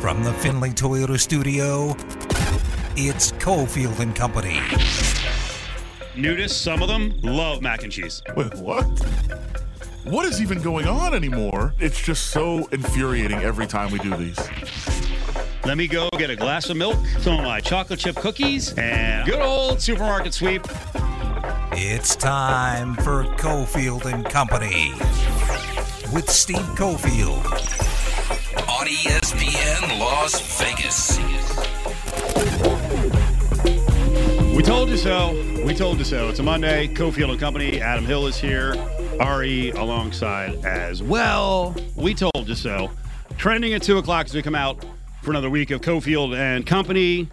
From the Findlay Toyota studio, it's Cofield and Company. Nudists, some of them love mac and cheese. Wait, what? What is even going on anymore? It's just so infuriating every time we do these. Let me go get a glass of milk, some of my chocolate chip cookies, and good old supermarket sweep. It's time for Cofield and Company with Steve Cofield on ESPN Las Vegas. We told you so. We told you so. It's a Monday. Cofield and Company. Adam Hill is here. Ari alongside as well. We told you so. Trending at 2 o'clock as we come out for another week of Cofield and Company.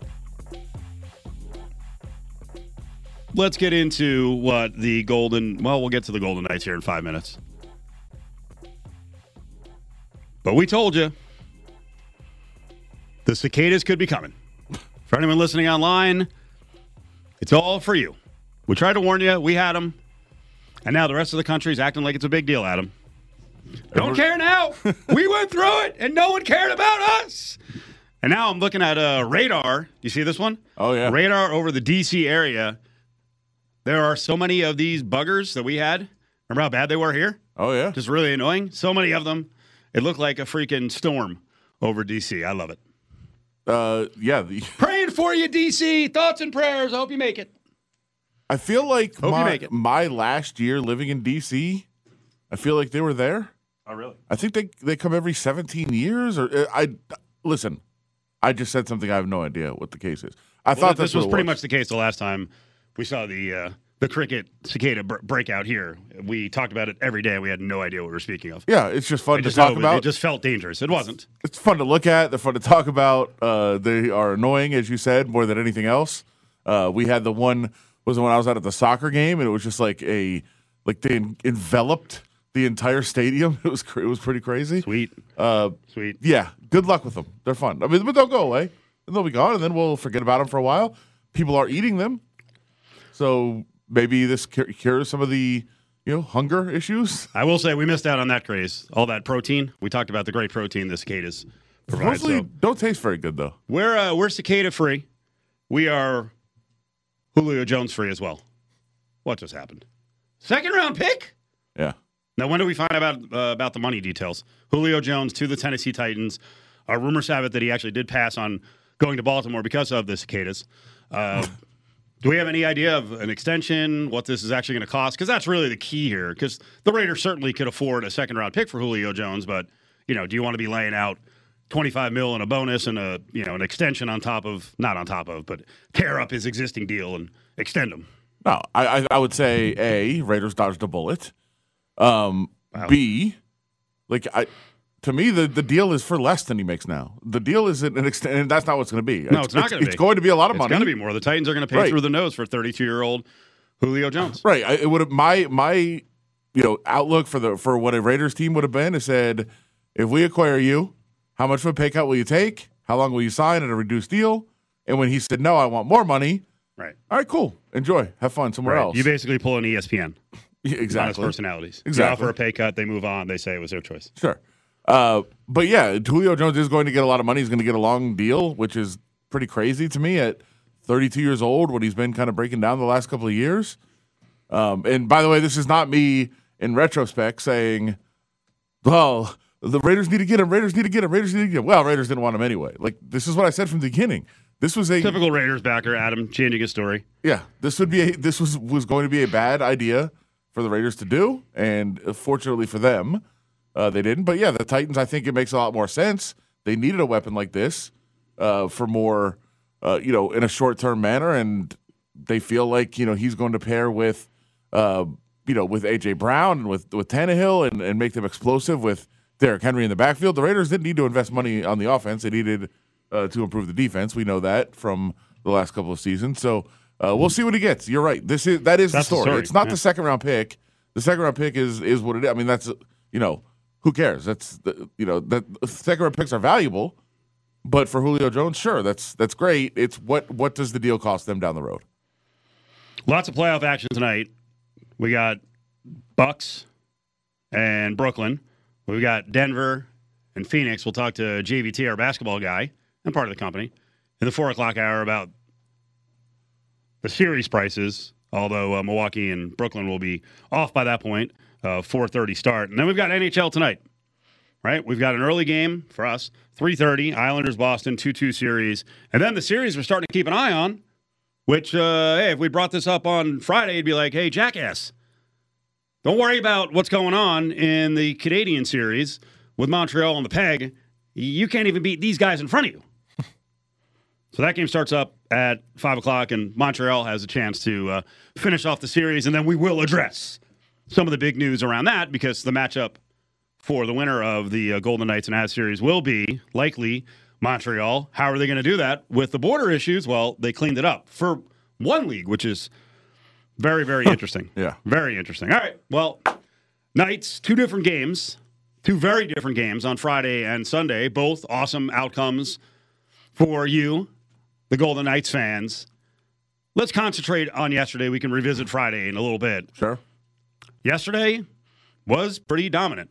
Let's get into what the Golden, well, we'll get to the Golden Knights here in five minutes. But we told you the cicadas could be coming. For anyone listening online, it's all for you. We tried to warn you. We had them. And now the rest of the country is acting like it's a big deal, Adam. Don't care now. we went through it and no one cared about us. And now I'm looking at a radar. You see this one? Oh, yeah. Radar over the DC area. There are so many of these buggers that we had. Remember how bad they were here? Oh, yeah. Just really annoying. So many of them. It looked like a freaking storm over DC. I love it. Uh, yeah. The, Praying for you, DC. Thoughts and prayers. I hope you make it. I feel like Hope you my, make it. my last year living in D.C., I feel like they were there. Oh, really? I think they they come every 17 years. Or uh, I listen. I just said something. I have no idea what the case is. I Well, thought this was what it pretty much the case the last time we saw the uh, the cricket cicada br- breakout here. We talked about it every day. We had no idea what we were speaking of. Yeah, it's just fun I to just talk know about. It just felt dangerous. It wasn't. it's fun to look at. They're fun to talk about. Uh, they are annoying, as you said, more than anything else. Uh, we had the one was the one I was at at the soccer game, and it was just like a like they en- enveloped the entire stadium. It was cr- it was pretty crazy. Sweet, Uh, sweet. yeah, good luck with them. They're fun. I mean, but they'll go away and they'll be gone, and then we'll forget about them for a while. People are eating them, so maybe this cures some of the you know hunger issues. I will say we missed out on that craze. All that protein. We talked about the great protein the cicadas provide. Mostly So don't taste very good though. we're uh, we're cicada free. We are Julio Jones free as well. What just happened? Second round pick. Yeah. Now, when do we find out about, uh, about the money details? Julio Jones to the Tennessee Titans. Uh, rumors have it that he actually did pass on going to Baltimore because of the cicadas. Uh, do we have any idea of an extension, what this is actually going to cost? Because that's really the key here. Because the Raiders certainly could afford a second round pick for Julio Jones, but you know, do you want to be laying out twenty five mil and a bonus and a you know an extension on top of not on top of, but tear up his existing deal and extend him? No, I I, I would say a Raiders dodged a bullet. Um, B, like I. To me, the, the deal is for less than he makes now. The deal isn't an extent, and that's not what's going to be. No, it's not gonna be. It's going to be a lot of It's money. It's going to be more. The Titans are going to pay Right. through the nose for thirty two year old Julio Jones. Right. I, it would have my my you know outlook for the for what a Raiders team would have been is said if we acquire you, how much of a pay cut will you take? How long will you sign at a reduced deal? And when he said no, I want more money. Right. All right, cool. Enjoy. Have fun somewhere else. You basically pull an ESPN. Exactly. personalities. Exactly. You offer a pay cut, they move on. They say it was their choice. Sure. Uh, but yeah, Julio Jones is going to get a lot of money. He's going to get a long deal, which is pretty crazy to me at 32 years old when he's been kind of breaking down the last couple of years. Um, and by the way, this is not me in retrospect saying, well, the Raiders need to get him. Raiders need to get him. Raiders need to get him. Well, Raiders didn't want him anyway. Like, this is what I said from the beginning. This was a Typical Raiders backer, Adam, changing his story. yeah, this would be a, this was was going to be a bad idea for the Raiders to do, and fortunately for them, uh, they didn't. But yeah, the Titans, I think it makes a lot more sense. They needed a weapon like this uh, for more, uh, you know, in a short term manner, and they feel like you know he's going to pair with, uh, you know, with AJ Brown and with with Tannehill and, and make them explosive with Derrick Henry in the backfield. The Raiders didn't need to invest money on the offense; they needed uh, to improve the defense. We know that from the last couple of seasons. So uh, we'll see what he gets. You're right. This is that is the the story. story, It's not yeah. the second round pick. The second round pick is is what it is. I mean, that's you know who cares? That's the, you know that second round picks are valuable, but for Julio Jones, sure, that's that's great. It's what what does the deal cost them down the road? Lots of playoff action tonight. We got Bucks and Brooklyn. We've got Denver and Phoenix. We'll talk to JVT, our basketball guy and part of the company, in the four o'clock hour about the series prices. Although uh, Milwaukee and Brooklyn will be off by that point, uh, 4:30 start, and then we've got NHL tonight. Right, we've got an early game for us, 3:30, Islanders Boston 2-2 series, and then the series we're starting to keep an eye on. Which, uh, hey, if we brought this up on Friday, it'd be like, hey, jackass, don't worry about what's going on in the Canadian series with Montreal on the peg. You can't even beat these guys in front of you. so that game starts up at 5 o'clock, and Montreal has a chance to uh, finish off the series, and then we will address some of the big news around that because the matchup for the winner of the uh, Golden Knights and Avs series will be likely Montreal. How are they going to do that with the border issues? Well, they cleaned it up for one league, which is very, very interesting. Yeah. Very interesting. All right. Well, Knights, two different games, two very different games on Friday and Sunday, both awesome outcomes for you, the Golden Knights fans. Let's concentrate on yesterday. We can revisit Friday in a little bit. Sure. Yesterday was pretty dominant.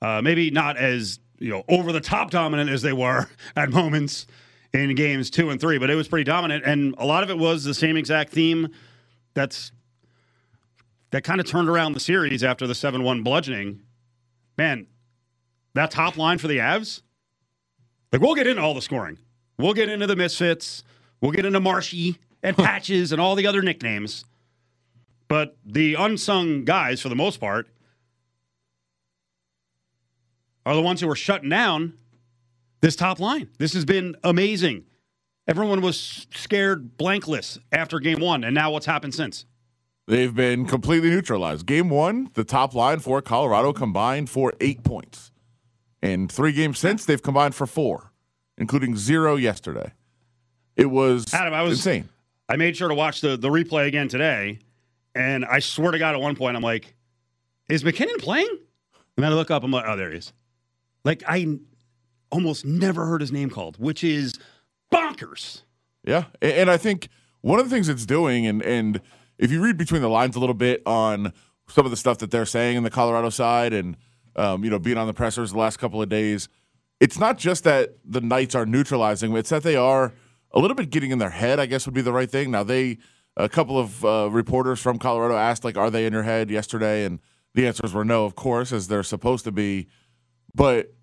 Uh, maybe not as you know over the top dominant as they were at moments in games two and three, but it was pretty dominant, and a lot of it was the same exact theme that's that kind of turned around the series after the seven one bludgeoning. Man, that top line for the Avs, like we'll get into all the scoring, we'll get into the misfits, we'll get into Marshy and Patches and all the other nicknames, but the unsung guys for the most part are the ones who are shutting down this top line. This has been amazing. Everyone was scared blankless after game one, and now what's happened since? They've been completely neutralized. Game one, the top line for Colorado combined for eight points. And three games since, they've combined for four, including zero yesterday. It was Adam, I was insane. I made sure to watch the, the replay again today, and I swear to God, at one point, I'm like, is MacKinnon playing? And then I look up, I'm like, oh, there he is. Like, I almost never heard his name called, which is bonkers. Yeah, and I think one of the things it's doing, and and if you read between the lines a little bit on some of the stuff that they're saying in the Colorado side, and um, you know being on the pressers the last couple of days, it's not just that the Knights are neutralizing; it's that they are a little bit getting in their head. I guess would be the right thing. Now they, a couple of uh, reporters from Colorado asked like, "Are they in your head?" yesterday, and the answers were no, of course, as they're supposed to be. But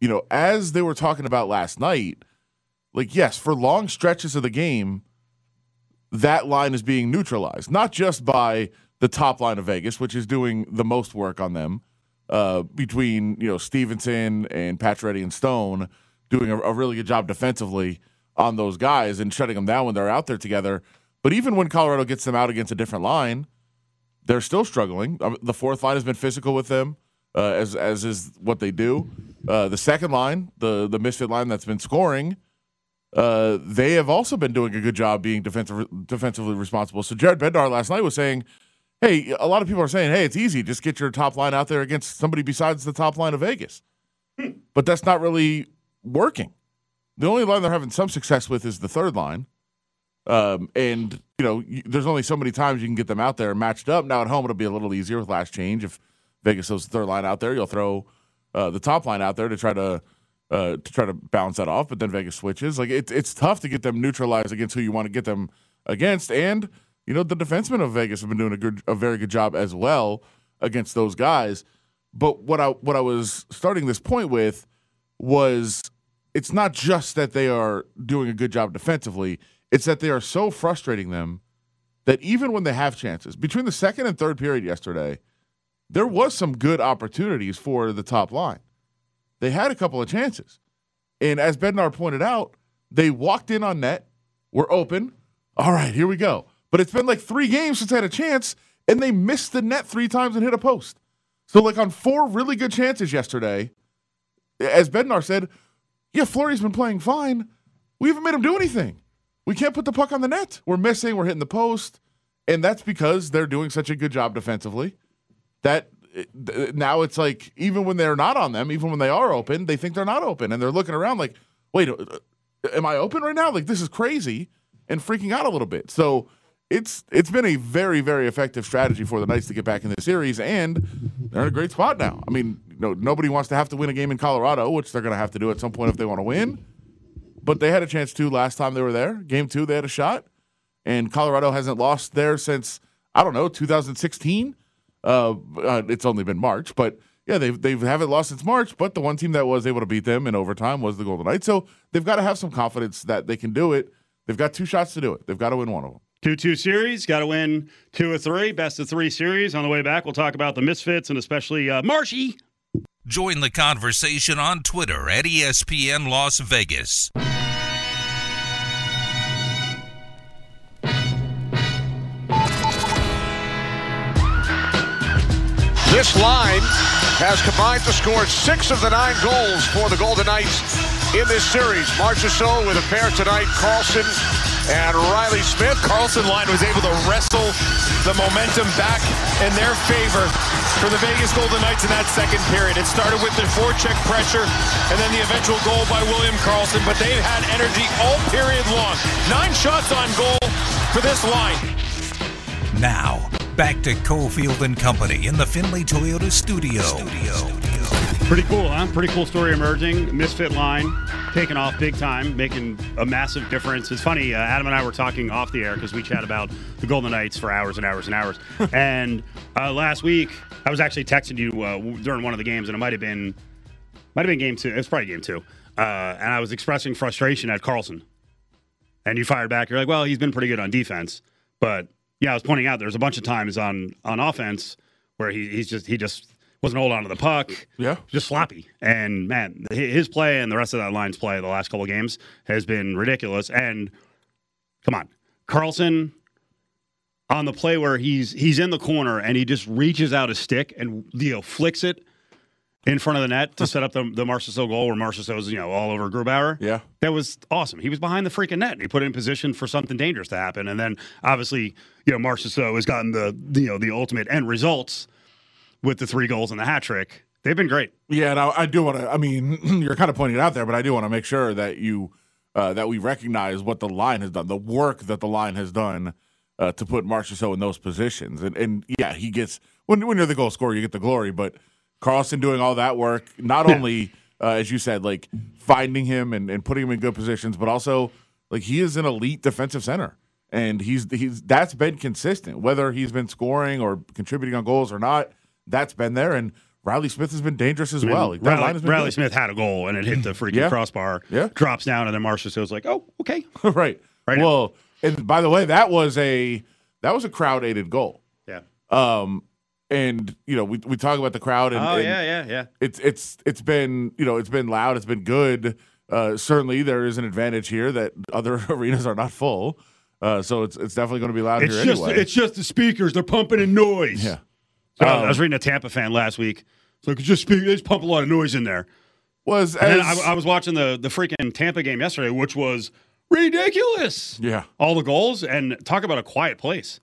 you know, as they were talking about last night, like yes, for long stretches of the game, that line is being neutralized, not just by the top line of Vegas, which is doing the most work on them, uh, between you know Stephenson and Pacioretty and Stone doing a, a really good job defensively on those guys and shutting them down when they're out there together. But even when Colorado gets them out against a different line, they're still struggling. Um, the fourth line has been physical with them, uh, as as is what they do. Uh, the second line, the the misfit line that's been scoring, uh, they have also been doing a good job being defensive, defensively responsible. So Jared Bednar last night was saying, "Hey, a lot of people are saying, hey, it's easy, just get your top line out there against somebody besides the top line of Vegas." But that's not really working. The only line they're having some success with is the third line. Um, and you know, there's only so many times you can get them out there matched up. Now at home, it'll be a little easier with last change. If Vegas throws the third line out there, you'll throw uh, the top line out there to try to uh, to try to balance that off. But then Vegas switches. Like it's it's tough to get them neutralized against who you want to get them against. And you know, the defensemen of Vegas have been doing a good, a very good job as well against those guys. But what I what I was starting this point with was it's not just that they are doing a good job defensively, it's that they are so frustrating them that even when they have chances, between the second and third period yesterday, there was some good opportunities for the top line. They had a couple of chances. And as Bednar pointed out, they walked in on net, were open. All right, here we go. But it's been like three games since they had a chance, and they missed the net three times and hit a post. So, like on four really good chances yesterday, as Bednar said, yeah, Fleury's been playing fine. We haven't made him do anything. We can't put the puck on the net. We're missing. We're hitting the post, and that's because they're doing such a good job defensively. That now it's like even when they're not on them, even when they are open, they think they're not open, and they're looking around like, "Wait, uh, am I open right now? Like this is crazy," and freaking out a little bit. So it's it's been a very very effective strategy for the Knights to get back in the series, and they're in a great spot now. I mean, no, nobody wants to have to win a game in Colorado, which they're going to have to do at some point if they want to win. But they had a chance too last time they were there. Game two, they had a shot, and Colorado hasn't lost there since I don't know 2016. Uh, uh, it's only been March, but yeah, they they haven't lost since March. But the one team that was able to beat them in overtime was the Golden Knights. So they've got to have some confidence that they can do it. They've got two shots to do it. They've got to win one of them. 2 2 series. Got to win two or three. Best of three series. On the way back, we'll talk about the Misfits and especially uh, Marshy. Join the conversation on Twitter at ESPN Las Vegas. This line has combined to score six of the nine goals for the Golden Knights in this series. Marchessault with a pair tonight, Karlsson and Riley Smith. Karlsson line was able to wrestle the momentum back in their favor for the Vegas Golden Knights in that second period. It started with the forecheck pressure and then the eventual goal by William Karlsson, but they've had energy all period long. Nine shots on goal for this line. Now, back to Cofield and Company in the Findlay Toyota studio. Pretty cool, huh? Pretty cool story emerging. Misfit line taking off big time, making a massive difference. It's funny, uh, Adam and I were talking off the air because we chat about the Golden Knights for hours and hours and hours. and uh, last week, I was actually texting you uh, during one of the games, and it might have been, might have been game two. It's probably game two. Uh, and I was expressing frustration at Karlsson. And you fired back. You're like, well, he's been pretty good on defense, but yeah, I was pointing out there's a bunch of times on on offense where he, he's just he just wasn't holding on to the puck. Yeah. just sloppy. And man, his play and the rest of that line's play the last couple of games has been ridiculous. And come on, Karlsson on the play where he's he's in the corner and he just reaches out his stick and you know flicks it in front of the net to set up the the Marchessault goal where Marchessault's you know all over Grubauer. Yeah. That was awesome. He was behind the freaking net and he put it in position for something dangerous to happen. And then obviously, you know, Marchessault has gotten the, the you know the ultimate end results with the three goals and the hat trick. They've been great. Yeah, and I, I do want to. I mean, you're kind of pointing it out there, but I do want to make sure that you uh, that we recognize what the line has done, the work that the line has done uh, to put Marchessault in those positions. And and yeah, he gets when when you're the goal scorer, you get the glory. But Karlsson doing all that work, not only uh, as you said, like finding him and, and putting him in good positions, but also like he is an elite defensive center. And he's he's that's been consistent, whether he's been scoring or contributing on goals or not. That's been there, and Riley Smith has been dangerous as well. Like, that line Riley, has been Riley. Smith had a goal and it hit the freaking Yeah. crossbar. Yeah. Drops down and then Marchessault's like, oh, okay. right. Right. Well, and by the way, that was a that was a crowd aided goal. Yeah. Um, and you know we we talk about the crowd and, Oh and yeah, yeah, yeah. it's it's it's been you know it's been loud, it's been good. Uh, certainly, there is an advantage here that other arenas are not full, uh, so it's it's definitely going to be loud It's here just anyway. it's just the speakers. They're pumping in noise. yeah, So Um, I was reading a Tampa fan last week. So like just speak, they just pump a lot of noise in there. was And as, I, I was watching the the freaking Tampa game yesterday, which was ridiculous. yeah All the goals and talk about a quiet place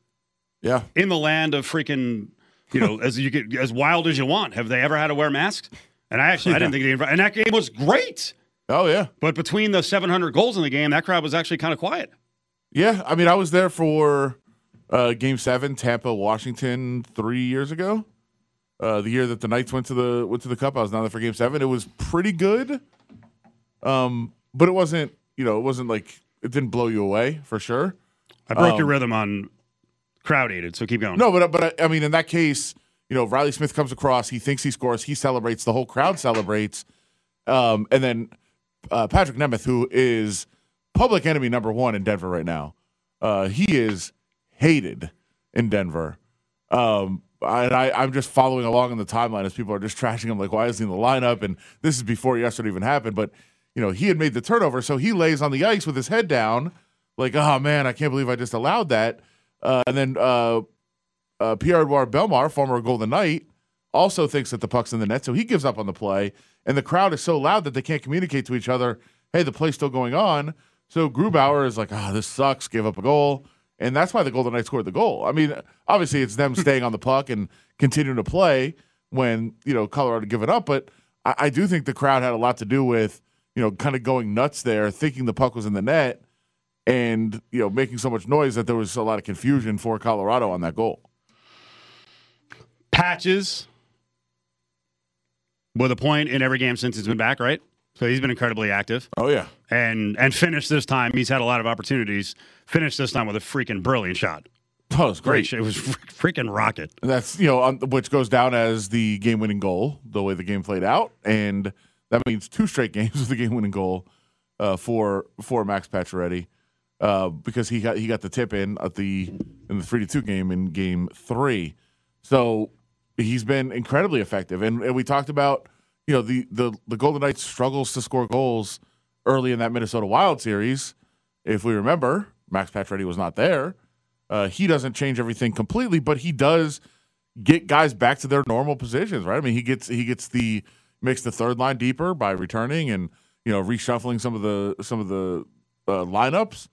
yeah in the land of freaking, you know, as you get as wild as you want. Have they ever had to wear masks? And I actually I didn't think they and that game was great. oh yeah But between the 700 goals in the game, that crowd was actually kind of quiet. yeah. I mean, I was there for uh, Game Seven, Tampa Washington, three years ago. Uh, the year that the Knights went to the went to the Cup, I was down there for Game Seven. It was pretty good, um, but it wasn't. You know, it wasn't like it didn't blow you away for sure. I broke your Um, rhythm on crowd aided, so keep going. No, but but I, I mean, in that case, you know, Riley Smith comes across, he thinks he scores, he celebrates, the whole crowd celebrates, um, and then uh, Patrik Nemeth, who is public enemy number one in Denver right now, uh, he is hated in Denver. Um, and I, I'm just following along in the timeline as people are just trashing him, like, why is he in the lineup? And this is before yesterday even happened. But, you know, he had made the turnover. So he lays on the ice with his head down, like, oh, man, I can't believe I just allowed that. Uh, and then uh, uh, Pierre Edouard Bellemare, former Golden Knight, also thinks that the puck's in the net. So he gives up on the play. And the crowd is so loud that they can't communicate to each other, hey, the play's still going on. So Grubauer is like, ah, this sucks, give up a goal. And that's why the Golden Knights scored the goal. I mean, obviously it's them staying on the puck and continuing to play when, you know, Colorado give it up. But I, I do think the crowd had a lot to do with, you know, kind of going nuts there, thinking the puck was in the net and, you know, making so much noise that there was a lot of confusion for Colorado on that goal. Patches with a point in every game since he's been back, right? So he's been incredibly active Oh yeah, and and finished this time. He's had a lot of opportunities. Finished this time with a freaking brilliant shot. that was Great. great. It was freaking rocket. And that's you know which goes down as the game-winning goal, the way the game played out, and that means two straight games with the game-winning goal uh, for for Max Pacioretty uh, because he got he got the tip in at the in the three to two game in game three, so he's been incredibly effective. And, and we talked about you know the the the Golden Knights struggles to score goals early in that Minnesota Wild series. If we remember, Max Pacioretty was not there. Uh, he doesn't change everything completely, but he does get guys back to their normal positions, right? I mean, he gets he gets the makes the third line deeper by returning and you know reshuffling some of the some of the uh, lineups.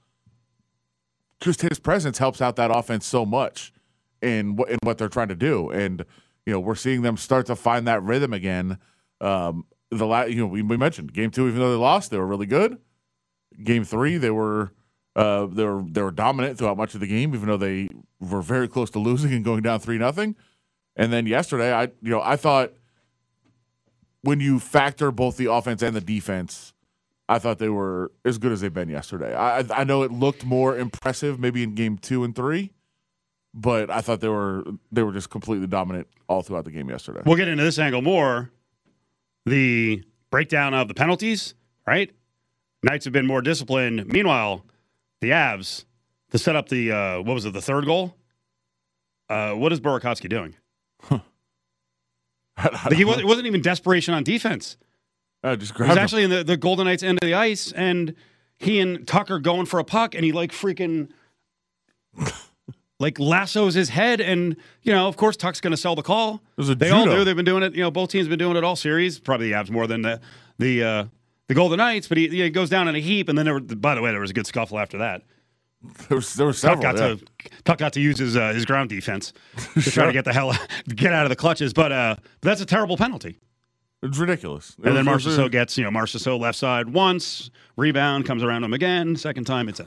Just his presence helps out that offense so much in what in what they're trying to do, and you know we're seeing them start to find that rhythm again. Um, the la- you know we, we mentioned game two, even though they lost, they were really good. Game three, they were uh, they were they were dominant throughout much of the game, even though they were very close to losing and going down three nothing. And then yesterday, I you know I thought when you factor both the offense and the defense, I thought they were as good as they've been yesterday. I I know it looked more impressive maybe in game two and three, but I thought they were they were just completely dominant all throughout the game yesterday. We'll get into this angle more. The breakdown of the penalties, right? Knights have been more disciplined. Meanwhile, the Avs to set up the uh, what was it, the third goal? Uh, what is Burakovsky doing? Like, he was, it wasn't even desperation on defense. I just was him. actually in the, the Golden Knights end of the ice, and he and Tucker going for a puck, and he like freaking like lassos his head, and you know, of course, Tuck's going to sell the call. was a they all do. They've been doing it. You know, both teams have been doing it all series. Probably the Avs more than the the uh, the Golden Knights, but he, he goes down in a heap, and then there were, by the way, there was a good scuffle after that. there was there were Tuck got yeah. to Tuck got to use his uh, his ground defense to try to get the hell get out of the clutches, but uh, but that's a terrible penalty. It's ridiculous. It And then was- it was a- Marchessault gets, you know, Marchessault left side once, rebound, comes around him again, second time it's in.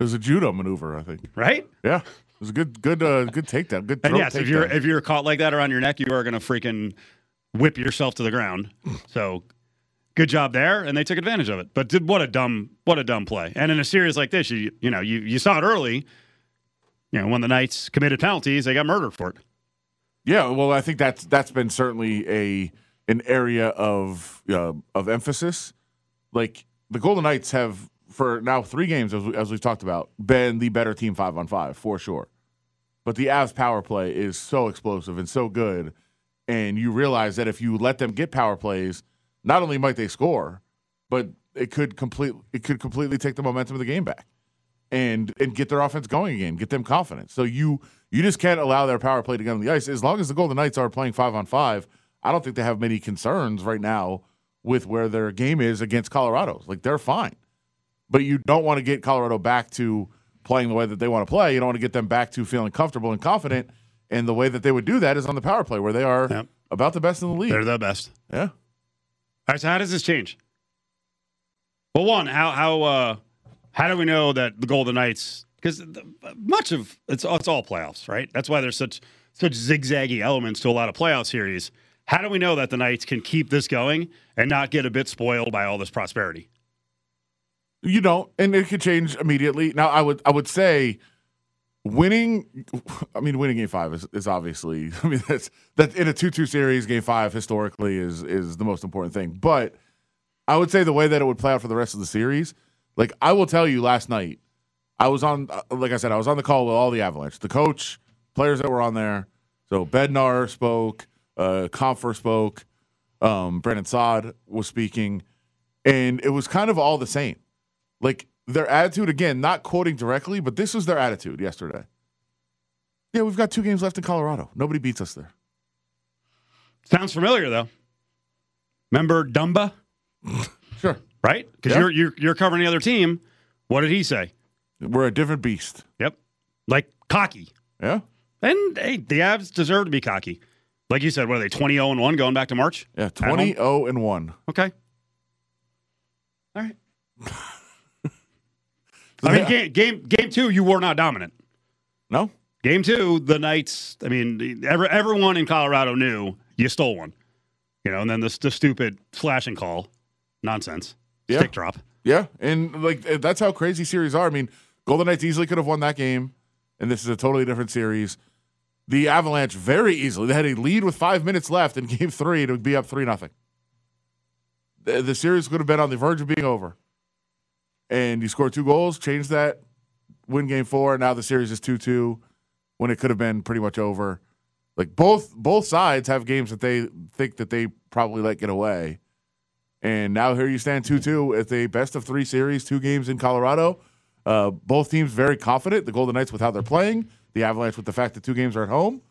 It was a judo maneuver, I think. Right? Yeah, it was a good, good, uh, good takedown. Good. And yes, if you're takedown. if you're caught like that around your neck, you are gonna freaking whip yourself to the ground. So good job there, and they took advantage of it. But did, what a dumb what a dumb play. And in a series like this, you you know, you, you saw it early. You know, when the Knights committed penalties, they got murdered for it. yeah, well, I think that's that's been certainly a an area of uh, of emphasis. Like the Golden Knights have for now three games, as, we, as we've talked about, been the better team five on five for sure. But the Avs power play is so explosive and so good, and you realize that if you let them get power plays, not only might they score, but it could complete it could completely take the momentum of the game back. and and get their offense going again, get them confidence. So you you just can't allow their power play to get on the ice. As long as the Golden Knights are playing five on five, I don't think they have many concerns right now with where their game is against Colorado. Like they're fine. But you don't want to get Colorado back to playing the way that they want to play. You don't want to get them back to feeling comfortable and confident. And the way that they would do that is on the power play, where they are Yep. about the best in the league. They're the best. yeah. All right, so how does this change? Well, one, how how uh, how do we know that the Golden Knights? Because much of it's it's all playoffs, right? That's why there's such such zigzaggy elements to a lot of playoff series. How do we know that the Knights can keep this going and not get a bit spoiled by all this prosperity? You don't, and it could change immediately. Now, I would, I would say, winning. I mean, winning game five is, is obviously. I mean, that's that in a two-two series, game five historically is is the most important thing. But I would say the way that it would play out for the rest of the series, like I will tell you, last night I was on, uh, like I said, I was on the call with all the Avalanche, the coach, players that were on there. So Bednar spoke, uh, Compher spoke, um, Brandon Saad was speaking, and it was kind of all the same. Like their attitude, again, not quoting directly, but this was their attitude yesterday. Yeah, we've got two games left in Colorado. Nobody beats us there. Sounds familiar though. Remember Dumba, Sure. right? Because Yeah. you're you're you're covering the other team. What did he say? We're a different beast. Yep, like cocky. Yeah? And hey, the Avs deserve to be cocky. Like you said, what are they, 20 0 and 1 going back to March? Yeah, 20 0 and 1. Okay. All right. I mean, Yeah. game, game game two, you were not dominant. No? Game two, the Knights, I mean, every, everyone in Colorado knew you stole one. You know, and then the, the stupid slashing call, nonsense, Yeah. stick drop. Yeah, and like uh, that's how crazy series are. I mean, Golden Knights easily could have won that game, and this is a totally different series. The Avalanche very easily. They had a lead with five minutes left in Game Three. It would be up three nothing. The, the series could have been on the verge of being over, and you score two goals, change that, win Game Four. and Now the series is two two, when it could have been pretty much over. Like both both sides have games that they think that they probably let get away. And now here you stand 2 2 at the best of three series, two games in Colorado. Uh, both teams very confident. The Golden Knights with how they're playing, the Avalanche with the fact that two games are at home.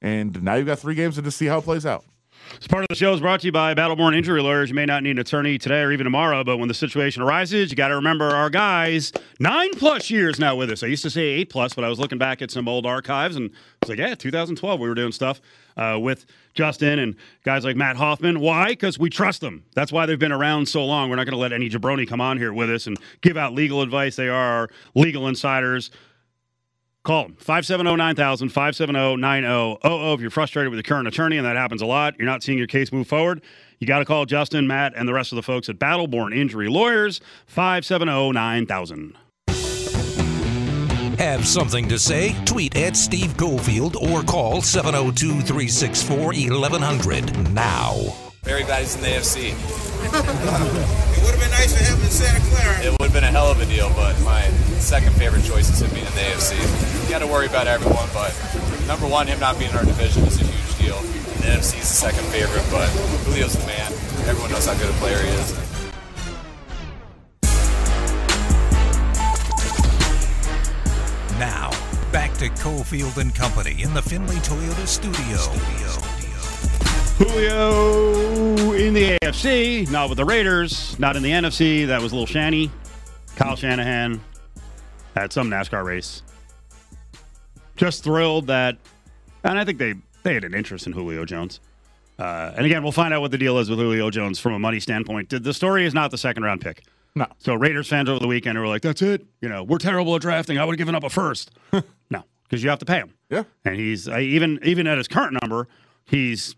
And now you've got three games to just see how it plays out. This part of the show is brought to you by Battleborn Injury Lawyers. You may not need an attorney today or even tomorrow, but when the situation arises, you got to remember our guys, nine plus years now with us. I used to say eight plus, but I was looking back at some old archives and I was like, yeah, 2012, we were doing stuff uh, with Justin and guys like Matt Hoffman. Why? Because we trust them. That's why they've been around so long. We're not going to let any jabroni come on here with us and give out legal advice. They are our legal insiders. Call them 570 9000, 570 9000. If you're frustrated with your current attorney, and that happens a lot, you're not seeing your case move forward, you got to call Justin, Matt, and the rest of the folks at Battleborn Injury Lawyers, 570 9000. Have something to say? Tweet at Steve Cofield or call 702 364 1100 now. Very glad he's in the AFC. It would have been nice to have him in Santa Clara. It would have been a hell of a deal, but my second favorite choice is him being in the AFC. You got to worry about everyone, but number one, him not being in our division is a huge deal. And the NFC is the second favorite, but Julio's the man. Everyone knows how good a player he is. Now, back to Cofield and Company in the Findlay Toyota studio. Julio in the AFC, not with the Raiders, not in the NFC. That was a little shanny. Kyle Shanahan at some NASCAR race. Just thrilled that, and I think they, they had an interest in Julio Jones. Uh, and again, we'll find out what the deal is with Julio Jones from a money standpoint. The story is not the second round pick. No. So Raiders fans over the weekend were like, "That's it. You know, we're terrible at drafting. I would have given up a first. no, because you have to pay him. Yeah. And he's even even at his current number, he's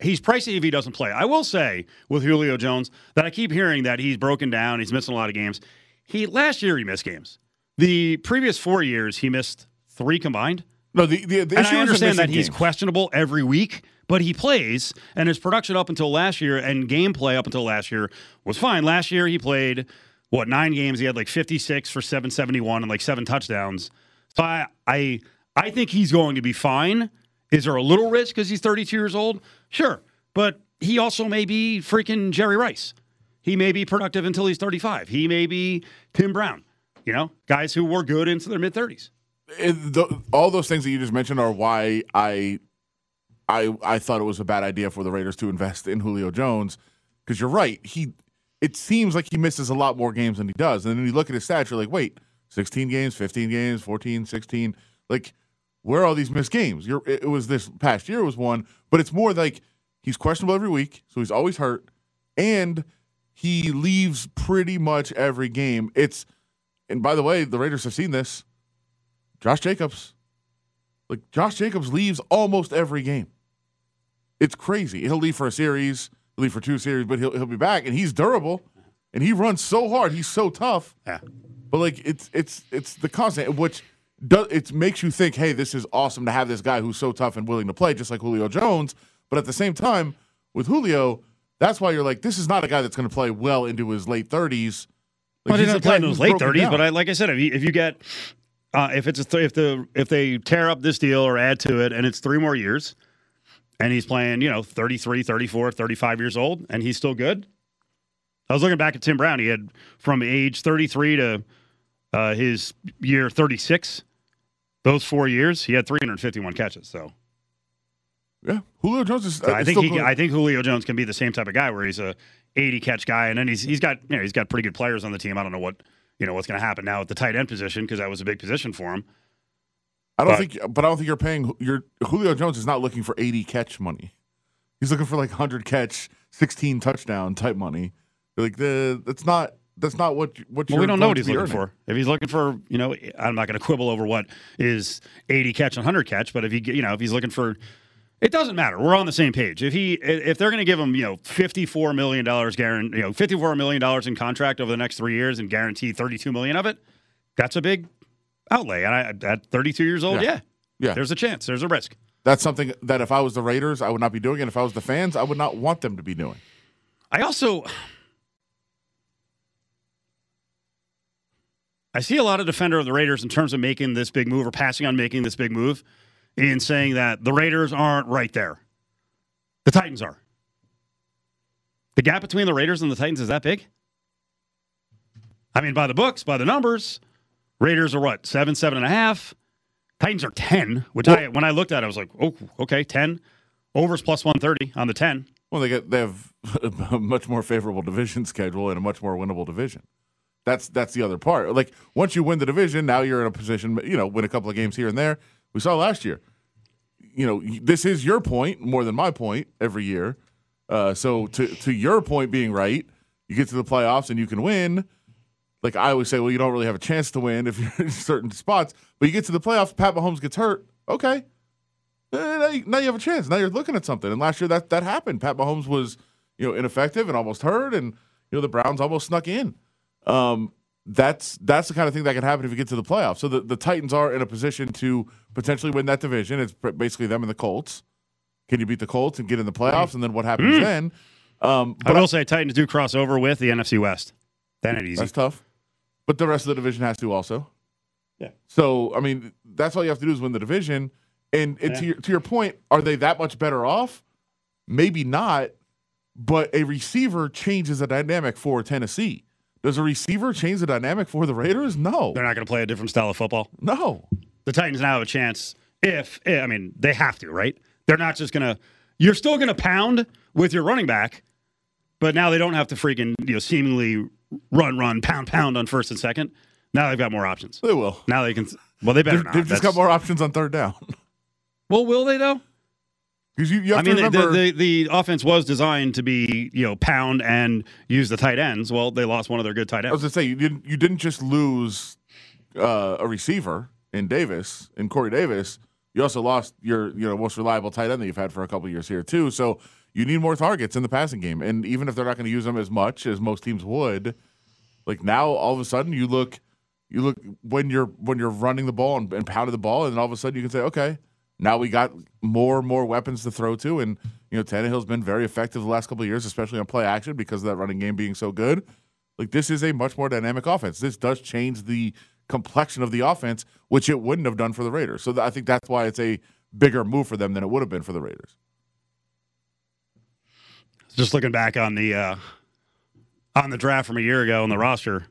he's pricey if he doesn't play. I will say with Julio Jones that I keep hearing that he's broken down. He's missing a lot of games. He last year he missed games. The previous four years he missed three combined. No, the, the, the And issue I understand that he's games. questionable every week, but he plays, and his production up until last year and gameplay up until last year was fine. Last year he played what nine games? He had like 56 for 771 and like seven touchdowns. So I I I think he's going to be fine. Is there a little risk because he's 32 years old? Sure, but he also may be freaking Jerry Rice. He may be productive until he's 35. He may be Tim Brown. You know, guys who were good into their mid 30s. all those things that you just mentioned are why I, I, I thought it was a bad idea for the Raiders to invest in Julio Jones because you're right. He, it seems like he misses a lot more games than he does, and then you look at his stats, you're like, wait, 16 games, 15 games, 14, 16, like where are all these missed games? You're, it, was this past year was one, but it's more like he's questionable every week, so he's always hurt, and he leaves pretty much every game. It's, and by the way, the Raiders have seen this. Josh Jacobs. Like Josh Jacobs leaves almost every game. It's crazy. He'll leave for a series, he'll leave for two series, but he'll he'll be back and he's durable and he runs so hard. He's so tough. Yeah. But like it's it's it's the constant which it makes you think, hey, this is awesome to have this guy who's so tough and willing to play, just like Julio Jones. But at the same time, with Julio, that's why you're like, this is not a guy that's going to play well into his late thirties. Well, he's play in who's late thirties, down. but I, like I said, if you, if you get uh, if it's a th- if the if they tear up this deal or add to it, and it's three more years, and he's playing, you know, 33, 34, 35 years old, and he's still good. I was looking back at Tim Brown. He had from age 33 to uh, his year 36. Those four years, he had 351 catches. So yeah, Julio Jones is. So uh, I think still he, I think Julio Jones can be the same type of guy where he's a 80 catch guy, and then he's he's got you know he's got pretty good players on the team. I don't know what you know what's going to happen now at the tight end position because that was a big position for him. I don't But- think, but I don't think you're paying. Your Julio Jones is not looking for 80 catch money. He's looking for like 100 catch, 16 touchdown type money. Like the that's not that's not what what Well, you're we don't know what he's looking earning. for. If he's looking for, you know, I'm not going to quibble over what is 80 catch and 100 catch, but if he, you know, if he's looking for It doesn't matter. We're on the same page. If he, if they're going to give him, you know, fifty-four million dollars guarantee, you know, fifty-four million dollars in contract over the next three years, and guarantee thirty-two million of it, that's a big outlay. And I, at thirty-two years old, Yeah. yeah, Yeah. there's a chance, there's a risk. That's something that if I was the Raiders, I would not be doing. And if I was the fans, I would not want them to be doing. I also, I see a lot of defender of the Raiders in terms of making this big move or passing on making this big move, and saying that the Raiders aren't right there. The Titans are. The gap between the Raiders and the Titans is that big? I mean, by the books, by the numbers, Raiders are what seven, seven and a half. Titans are ten. Which I, when I looked at, it, I was like, oh, okay, ten. Overs plus one thirty on the ten. Well, they get they have a much more favorable division schedule and a much more winnable division. That's that's the other part. Like once you win the division, now you're in a position, you know, win a couple of games here and there. We saw last year. You know, this is your point more than my point every year. Uh, so to to your point being right, you get to the playoffs and you can win. Like I always say, well, you don't really have a chance to win if you're in certain spots, but you get to the playoffs. Pat Mahomes gets hurt. Okay, Eh, now you, now you have a chance. Now you're looking at something. And last year that that happened. Pat Mahomes was you know ineffective and almost hurt, and you know the Browns almost snuck in. Um, that's that's the kind of thing that can happen if you get to the playoffs. So the, the Titans are in a position to potentially win that division. It's basically them and the Colts. Can you beat the Colts and get in the playoffs? And then what happens then? Um, I but will say Titans do cross over with the NFC West. Then it easy. that's tough. But the rest of the division has to also. Yeah. So I mean, that's all you have to do is win the division. And, and to your to your point, are they that much better off? Maybe not. But a receiver changes the dynamic for Tennessee. Does a receiver change the dynamic for the Raiders? No. They're not going to play a different style of football. No. The Titans now have a chance if, eh, I mean, they have to, right? They're not just going to, you're still going to pound with your running back, but now they don't have to freaking, you know, seemingly run, run, pound, pound on first and second. Now they've got more options. They will. Now they can, well, they better They've, they've just got more options on third down. Well, will they though? Because you, you have I mean, to the, remember. the, the offense was designed to be, you know, pound and use the tight ends. Well, they lost one of their good tight ends. I was gonna say you didn't you didn't just lose uh, a receiver in Davis in Corey Davis. You also lost your you know most reliable tight end that you've had for a couple of years here too. So you need more targets in the passing game, and even if they're not going to use them as much as most teams would, like now all of a sudden you look you look when you're when you're running the ball and, and pounding the ball, and all of a sudden you can say, okay, now we got more and more weapons to throw to, and you know Tannehill's been very effective the last couple of years, especially on play action because of that running game being so good. Like this is a much more dynamic offense. This does change the complexion of the offense, which it wouldn't have done for the Raiders. So th- I think that's why it's a bigger move for them than it would have been for the Raiders. Just looking back on the uh, on the draft from a year ago on the roster,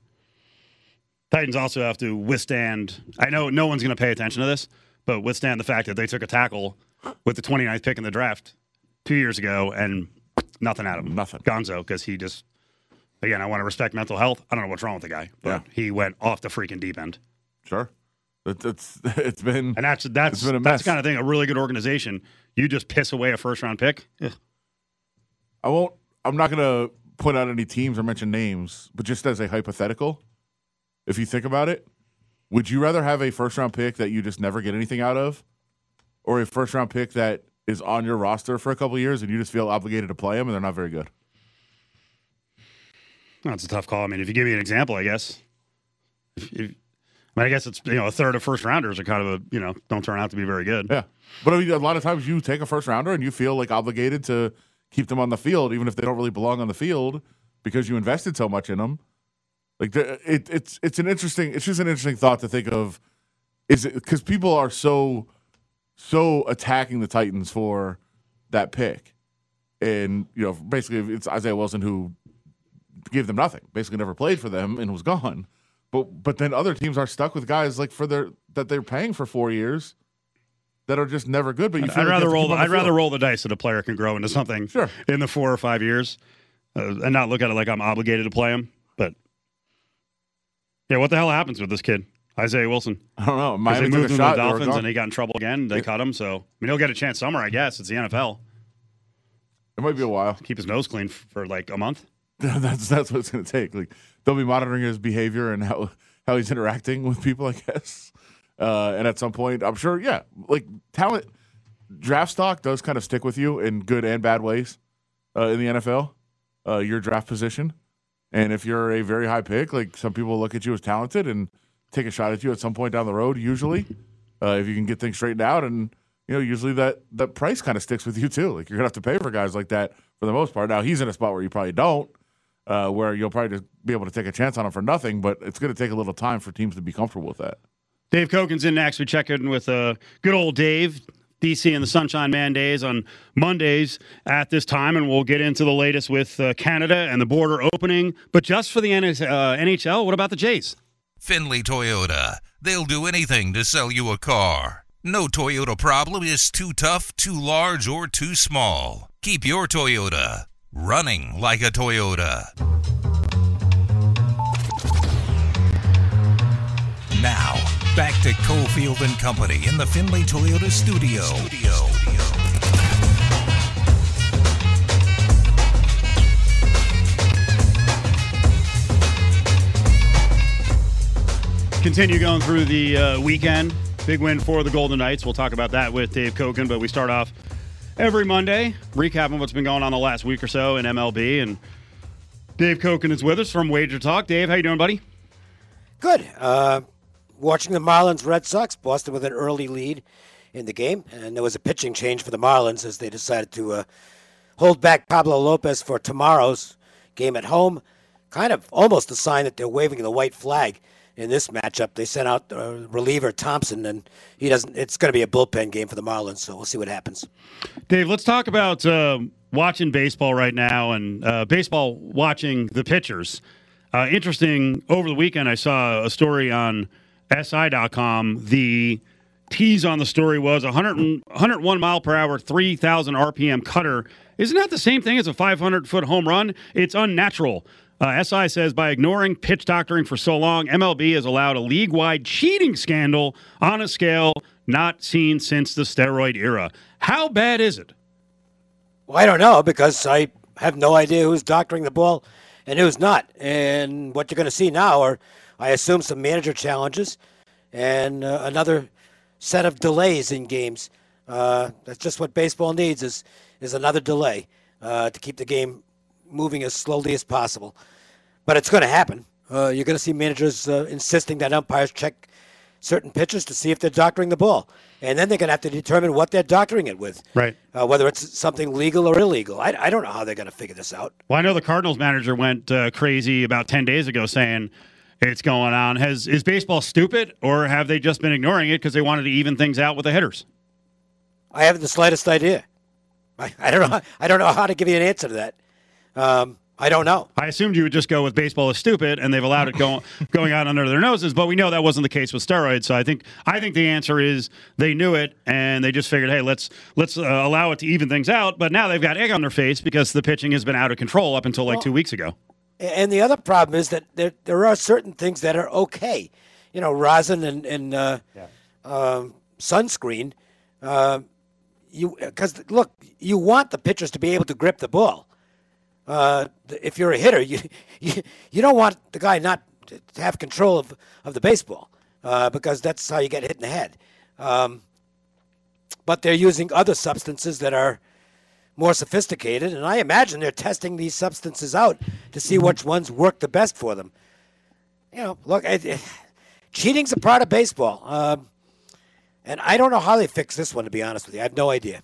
Titans also have to withstand. I know no one's going to pay attention to this, but withstand the fact that they took a tackle with the 29th pick in the draft two years ago and nothing out of him. Nothing. Gonzo, because he just again, I want to respect mental health. I don't know what's wrong with the guy, but Yeah. he went off the freaking deep end. Sure, it's it's, it's been And that's that's been a that's mess. the kind of thing. A really good organization, you just piss away a first round pick. Ugh. I won't. I'm not going to put out any teams or mention names, but just as a hypothetical, if you think about it, would you rather have a first round pick that you just never get anything out of, or a first round pick that is on your roster for a couple of years and you just feel obligated to play them and they're not very good? That's a tough call. I mean, if you give me an example, I guess. If, if, I, mean, I guess it's you know a third of first rounders are kind of a you know don't turn out to be very good. Yeah, but I mean, a lot of times you take a first rounder and you feel like obligated to keep them on the field, even if they don't really belong on the field, because you invested so much in them. Like the, it, it's it's an interesting. It's just an interesting thought to think of. Is it because people are so so attacking the Titans for that pick, and you know basically it's Isaiah Wilson who gave them nothing, basically never played for them and was gone. But but then other teams are stuck with guys like for their that they're paying for four years that are just never good. But you I'd like rather roll. The, the I'd rather roll the dice that a player can grow into something Sure. in the four or five years, uh, and not look at it like I'm obligated to play him. Yeah, what the hell happens with this kid, Isaiah Wilson? I don't know. Miami they moved him to the Dolphins, and he got in trouble again. They cut him, so I mean he'll get a chance somewhere. I guess it's the NFL. It might be a while. Keep his nose clean for like a month. that's that's what it's going to take. Like they'll be monitoring his behavior and how how he's interacting with people, I guess. Uh, and at some point, I'm sure, yeah, like talent. draft stock does kind of stick with you in good and bad ways uh, in the NFL. Uh, your draft position, and if you're a very high pick, like some people look at you as talented and take a shot at you at some point down the road. Usually, uh, if you can get things straightened out, and you know, usually that that price kind of sticks with you too. Like you're gonna have to pay for guys like that for the most part. Now he's in a spot where you probably don't, uh, where you'll probably just be able to take a chance on him for nothing. But it's going to take a little time for teams to be comfortable with that. Dave Cokin's in next. We check in with uh, good old Dave. DC and the Sunshine Man days on Mondays at this time, and we'll get into the latest with uh, Canada and the border opening. But just for the uh, NHL, what about the Jays? Findlay Toyota. They'll do anything to sell you a car. No Toyota problem is too tough, too large, or too small. Keep your Toyota running like a Toyota. Now, back to Cofield and Company in the Findlay Toyota studio. studio. Continue going through the uh, weekend. Big win for the Golden Knights. We'll talk about that with Dave Cokin, but we start off every Monday recapping what's been going on the last week or so in MLB. And Dave Cokin is with us from Wager Talk. Dave, how you doing, buddy? Good. Uh, watching the Marlins Red Sox, Boston with an early lead in the game, and there was a pitching change for the Marlins as they decided to uh, hold back Pablo Lopez for tomorrow's game at home. Kind of almost a sign that they're waving the white flag in this matchup. They sent out uh, reliever Thompson, and he doesn't. It's going to be a bullpen game for the Marlins, so we'll see what happens. Dave, let's talk about uh, watching baseball right now and uh, baseball watching the pitchers. Uh, interesting. Over the weekend, I saw a story on SI.com. The tease on the story was 100, 101 mile per hour, 3,000 RPM cutter. Isn't that the same thing as a 500 foot home run? It's unnatural. Uh, SI says by ignoring pitch doctoring for so long, MLB has allowed a league wide cheating scandal on a scale not seen since the steroid era. How bad is it? Well, I don't know because I have no idea who's doctoring the ball and who's not. And what you're going to see now are, I assume, some manager challenges and uh, another set of delays in games. Uh, that's just what baseball needs is is another delay uh, to keep the game moving as slowly as possible. But it's going to happen. Uh, you're going to see managers uh, insisting that umpires check certain pitches to see if they're doctoring the ball, and then they're going to have to determine what they're doctoring it with. Right. Uh, whether it's something legal or illegal. I, I don't know how they're going to figure this out. Well, I know the Cardinals manager went uh, crazy about 10 days ago saying it's going on. Has Is baseball stupid, or have they just been ignoring it because they wanted to even things out with the hitters? I haven't the slightest idea. I, I don't know. I don't know how to give you an answer to that. Um, I don't know. I assumed you would just go with baseball is stupid, and they've allowed it go, going out under their noses. But we know that wasn't the case with steroids. So I think I think the answer is they knew it, and they just figured, hey, let's let's uh, allow it to even things out. But now they've got egg on their face because the pitching has been out of control up until like Well- two weeks ago. And the other problem is that there there are certain things that are okay. You know, rosin and and uh, um, sunscreen. Uh, you because look, you want the pitchers to be able to grip the ball. Uh, if you're a hitter, you, you you don't want the guy not to have control of of the baseball uh, because that's how you get hit in the head. Um, but they're using other substances that are more sophisticated, and I imagine they're testing these substances out to see which ones work the best for them. You know, look, cheating's a part of baseball, um, and I don't know how they fix this one. To be honest with you, I have no idea.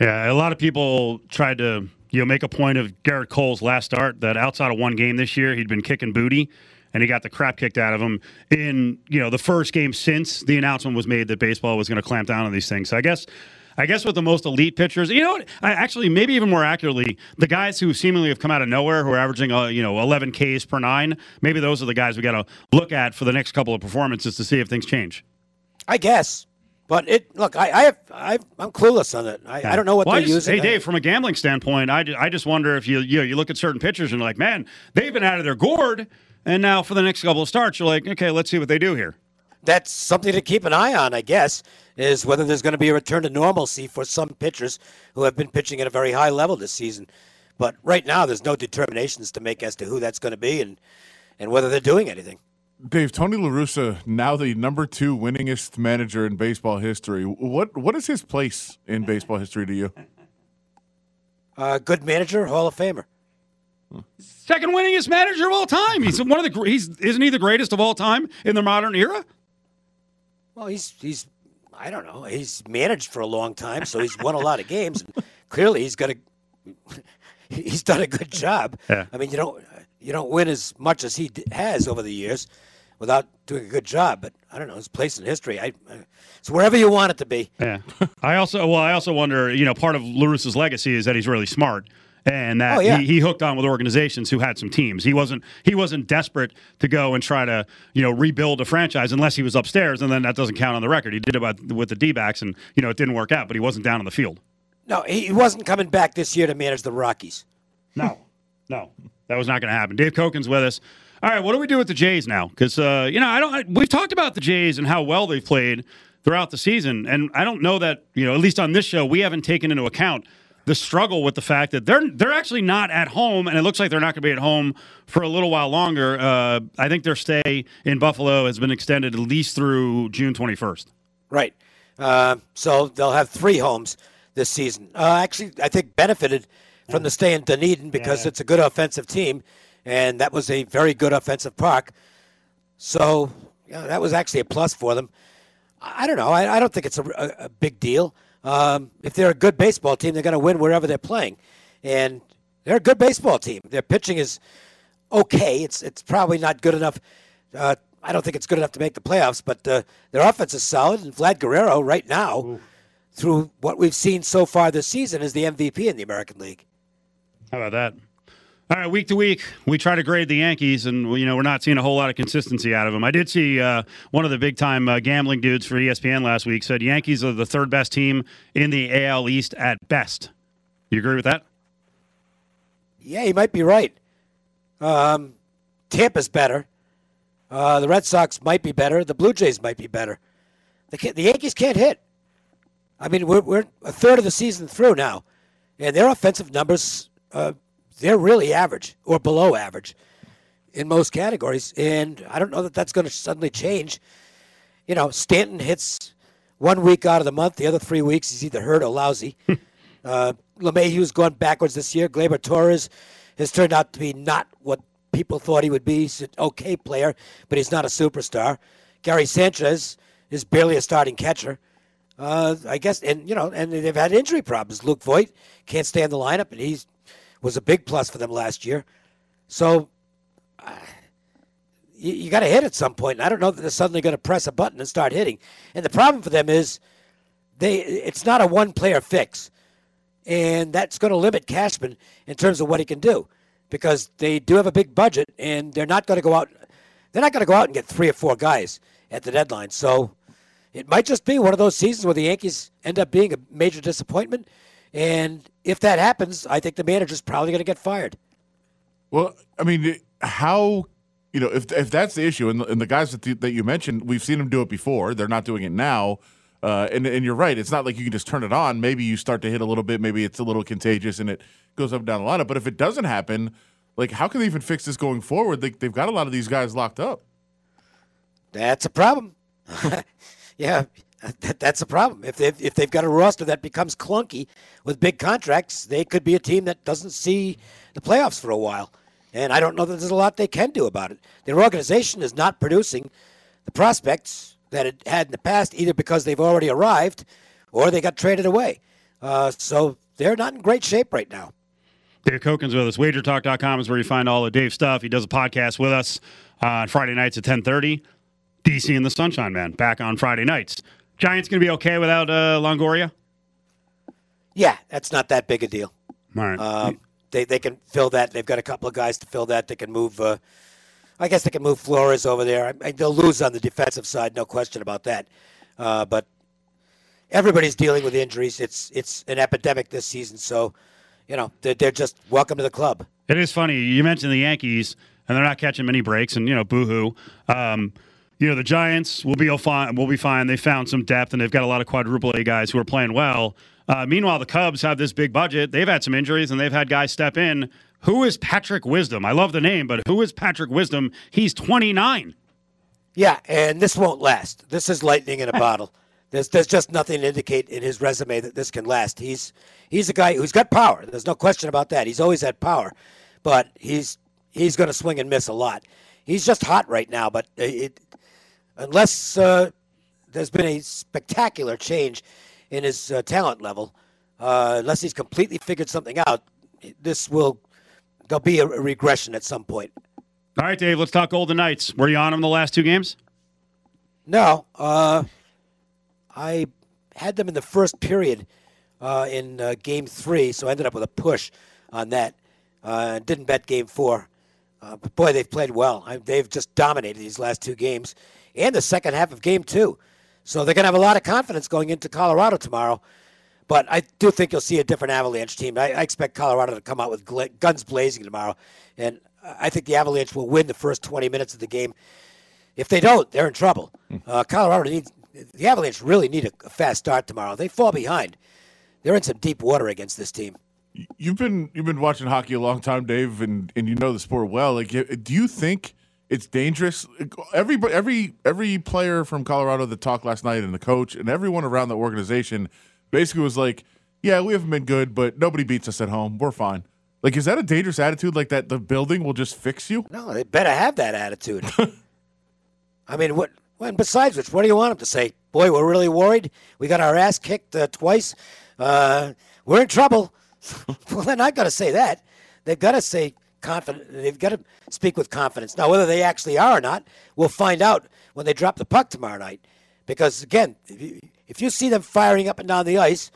Yeah, a lot of people tried to you know make a point of Gerrit Cole's last start that outside of one game this year he'd been kicking booty and he got the crap kicked out of him in you know the first game since the announcement was made that baseball was going to clamp down on these things. So I guess I guess with the most elite pitchers, you know, what? I actually maybe even more accurately, the guys who seemingly have come out of nowhere, who are averaging uh, you know 11 Ks per nine, maybe those are the guys we got to look at for the next couple of performances to see if things change. I guess, but it look, I, I have, I, I'm clueless on it. I, I don't know what Well, they're just- using. Hey, Dave, from a gambling standpoint, I, I just wonder if you you know, you look at certain pitchers and you're like, man, they've been out of their gourd, and now for the next couple of starts, you're like, okay, let's see what they do here. That's something to keep an eye on, I guess, is whether there's going to be a return to normalcy for some pitchers who have been pitching at a very high level this season. But right now, there's no determinations to make as to who that's going to be and, and whether they're doing anything. Dave, Tony La Russa, now the number two winningest manager in baseball history. What what is his place in baseball history to you? Uh, good manager, Hall of Famer. Second winningest manager of all time. He's one of the. He's isn't he the greatest of all time in the modern era? Well, he's he's I don't know. He's managed for a long time, so he's won a lot of games. And clearly, he's got a he's done a good job. Yeah. I mean, you don't you don't win as much as he d- has over the years without doing a good job. But I don't know his place in history. I, I it's wherever you want it to be. Yeah. I also well, I also wonder. You know, part of La Russa's legacy is that he's really smart. And that Oh, yeah. he, he hooked on with organizations who had some teams. He wasn't he wasn't desperate to go and try to you know rebuild a franchise unless he was upstairs, and then that doesn't count on the record. He did it with, the D backs, and you know it didn't work out, but he wasn't down on the field. No, he he wasn't coming back this year to manage the Rockies. No, no, that was not going to happen. Dave Cokin's with us. All right, what do we do with the Jays now? Because uh, you know, I don't. I, we've talked about the Jays and how well they've played throughout the season, and I don't know that you know. At least on this show, we haven't taken into account the struggle with the fact that they're they're actually not at home, and it looks like they're not going to be at home for a little while longer. Uh, I think their stay in Buffalo has been extended at least through June twenty first. Right. Uh, so they'll have three homes this season. Uh, actually, I think benefited from the stay in Dunedin because it's a good offensive team, and that was a very good offensive park. So yeah, that was actually a plus for them. I I don't know. I, I don't think it's a, a, a big deal. Um, if they're a good baseball team, they're going to win wherever they're playing, and they're a good baseball team. Their pitching is okay. It's it's probably not good enough. Uh, I don't think it's good enough to make the playoffs, but uh, their offense is solid. And Vlad Guerrero, right now, through what we've seen so far this season, is the MVP in the American League. How about that? All right, week to week, we try to grade the Yankees, and you know we're not seeing a whole lot of consistency out of them. I did see uh, one of the big time uh, gambling dudes for ESPN last week said Yankees are the third best team in the AL East at best. You agree with that? Yeah, he might be right. Um, Tampa's better. Uh, the Red Sox might be better. The Blue Jays might be better. The, the Yankees can't hit. I mean, we're, we're a third of the season through now, and their offensive numbers, uh, they're really average or below average in most categories. And I don't know that that's going to suddenly change. You know, Stanton hits one week out of the month. The other three weeks, he's either hurt or lousy. Uh, LeMahieu's gone backwards this year. Gleyber Torres has turned out to be not what people thought he would be. He's an okay player, but he's not a superstar. Gary Sanchez is barely a starting catcher. Uh, I guess, and you know, and they've had injury problems. Luke Voit can't stay in the lineup, and he's was a big plus for them last year. So uh, you, you got to hit at some point. And I don't know that they're suddenly going to press a button and start hitting. And the problem for them is they it's not a one player fix and that's going to limit Cashman in terms of what he can do because they do have a big budget and they're not going to go out they're not going to go out and get three or four guys at the deadline so it might just be one of those seasons where the Yankees end up being a major disappointment and if that happens I think the manager's probably going to get fired Well, I mean, how you know if if that's the issue, and the, and the guys that the, that you mentioned, we've seen them do it before. They're not doing it now. Uh, and and you're right. It's not like you can just turn it on. Maybe you start to hit a little bit. Maybe it's a little contagious and it goes up and down a lot. But if it doesn't happen, like how can they even fix this going forward? Like they've got a lot of these guys locked up. That's a problem. yeah, that, that's a problem. If they've, if they've got a roster that becomes clunky with big contracts, they could be a team that doesn't see the playoffs for a while. And I don't know that there's a lot they can do about it. Their organization is not producing the prospects that it had in the past, either because they've already arrived or they got traded away. Uh, so they're not in great shape right now. Dave Cokin's with us. WagerTalk.com is where you find all of Dave's stuff. He does a podcast with us on Friday nights at 1030. DC and the Sunshine Man back on Friday nights. Giants going to be okay without uh, Longoria? Yeah, that's not that big a deal. All right. Um, they they can fill that. They've got a couple of guys to fill that. They can move. Uh, I guess they can move Flores over there. I, I, they'll lose on the defensive side, no question about that. Uh, but everybody's dealing with injuries. It's it's an epidemic this season. So, you know, they're, they're just welcome to the club. It is funny. You mentioned the Yankees, and they're not catching many breaks, and you know, boohoo. Um, you know, the Giants will be fine. Will be fine. They found some depth, and they've got a lot of quadruple A guys who are playing well. Uh, meanwhile, the Cubs have this big budget. They've had some injuries, and they've had guys step in. Who is Patrick Wisdom? I love the name, but who is Patrick Wisdom? He's 29. Yeah, and this won't last. This is lightning in a bottle. There's there's just nothing to indicate in his resume that this can last. He's he's a guy who's got power. There's no question about that. He's always had power, but he's he's going to swing and miss a lot. He's just hot right now, but it, unless uh, there's been a spectacular change in his uh, talent level, uh, unless he's completely figured something out, this will there'll be a regression at some point. All right, Dave, let's talk Golden Knights. Were you on them the last two games? No, uh, I had them in the first period uh, in uh, game three, so I ended up with a push on that. Uh, didn't bet game four. Uh, but boy, they've played well. I, they've just dominated these last two games and the second half of game two. So they're going to have a lot of confidence going into Colorado tomorrow. But I do think you'll see a different Avalanche team. I, I expect Colorado to come out with gla- guns blazing tomorrow. And I think the Avalanche will win the first 20 minutes of the game. If they don't, they're in trouble. Uh, Colorado needs the Avalanche really need a, a fast start tomorrow. They fall behind. They're in some deep water against this team. You've been you've been watching hockey a long time, Dave, and, and you know the sport well. Like, do you think it's dangerous? Every every every player from Colorado that talked last night, and the coach, and everyone around the organization, basically was like, "Yeah, we haven't been good, but nobody beats us at home. We're fine." Like, is that a dangerous attitude? Like that the building will just fix you? No, they better have that attitude. I mean, what? And besides which, what do you want them to say? Boy, we're really worried. We got our ass kicked uh, twice. Uh, we're in trouble. well, not going to say that. They've got to say confident. They've got to speak with confidence. Now, whether they actually are or not, we'll find out when they drop the puck tomorrow night. Because again, if you, if you see them firing up and down the ice,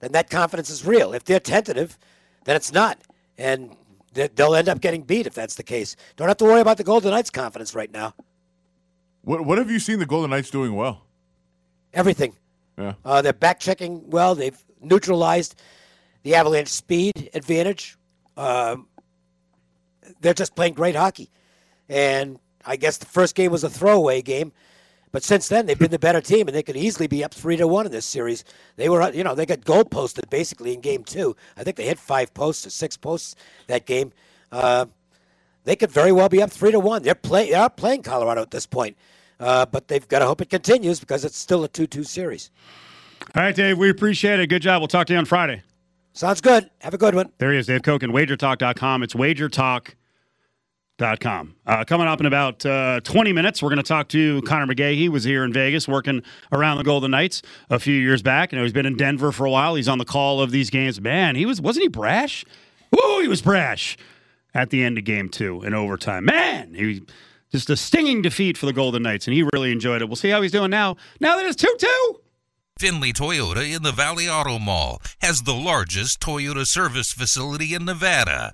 then that confidence is real. If they're tentative, then it's not, and they'll end up getting beat if that's the case. Don't have to worry about the Golden Knights' confidence right now. What What have you seen the Golden Knights doing well? Everything. Yeah. Uh, they're back checking well. They've neutralized the Avalanche speed advantage. Um, they're just playing great hockey. And I guess the first game was a throwaway game. But since then, they've been the better team, and they could easily be up three to one in this series. They were, you know, they got goal posted basically in game two. I think they hit five posts or six posts that game. Uh, they could very well be up three to one. They're play, they are playing Colorado at this point, uh, but they've got to hope it continues because it's still a two-two series. All right, Dave, we appreciate it. Good job. We'll talk to you on Friday. Sounds good. Have a good one. There he is, Dave Cokin, wagertalk.com. It's wagertalk.com. Uh, coming up in about uh, 20 minutes, we're going to talk to Conor McGahey. He was here in Vegas working around the Golden Knights a few years back. You know, he's been in Denver for a while. He's on the call of these games. Man, he was wasn't he brash? Whoa, he was brash at the end of game two in overtime. Man, he just a stinging defeat for the Golden Knights, and he really enjoyed it. We'll see how he's doing now. Now that it's 2 2. Findlay Toyota in the Valley Auto Mall has the largest Toyota service facility in Nevada,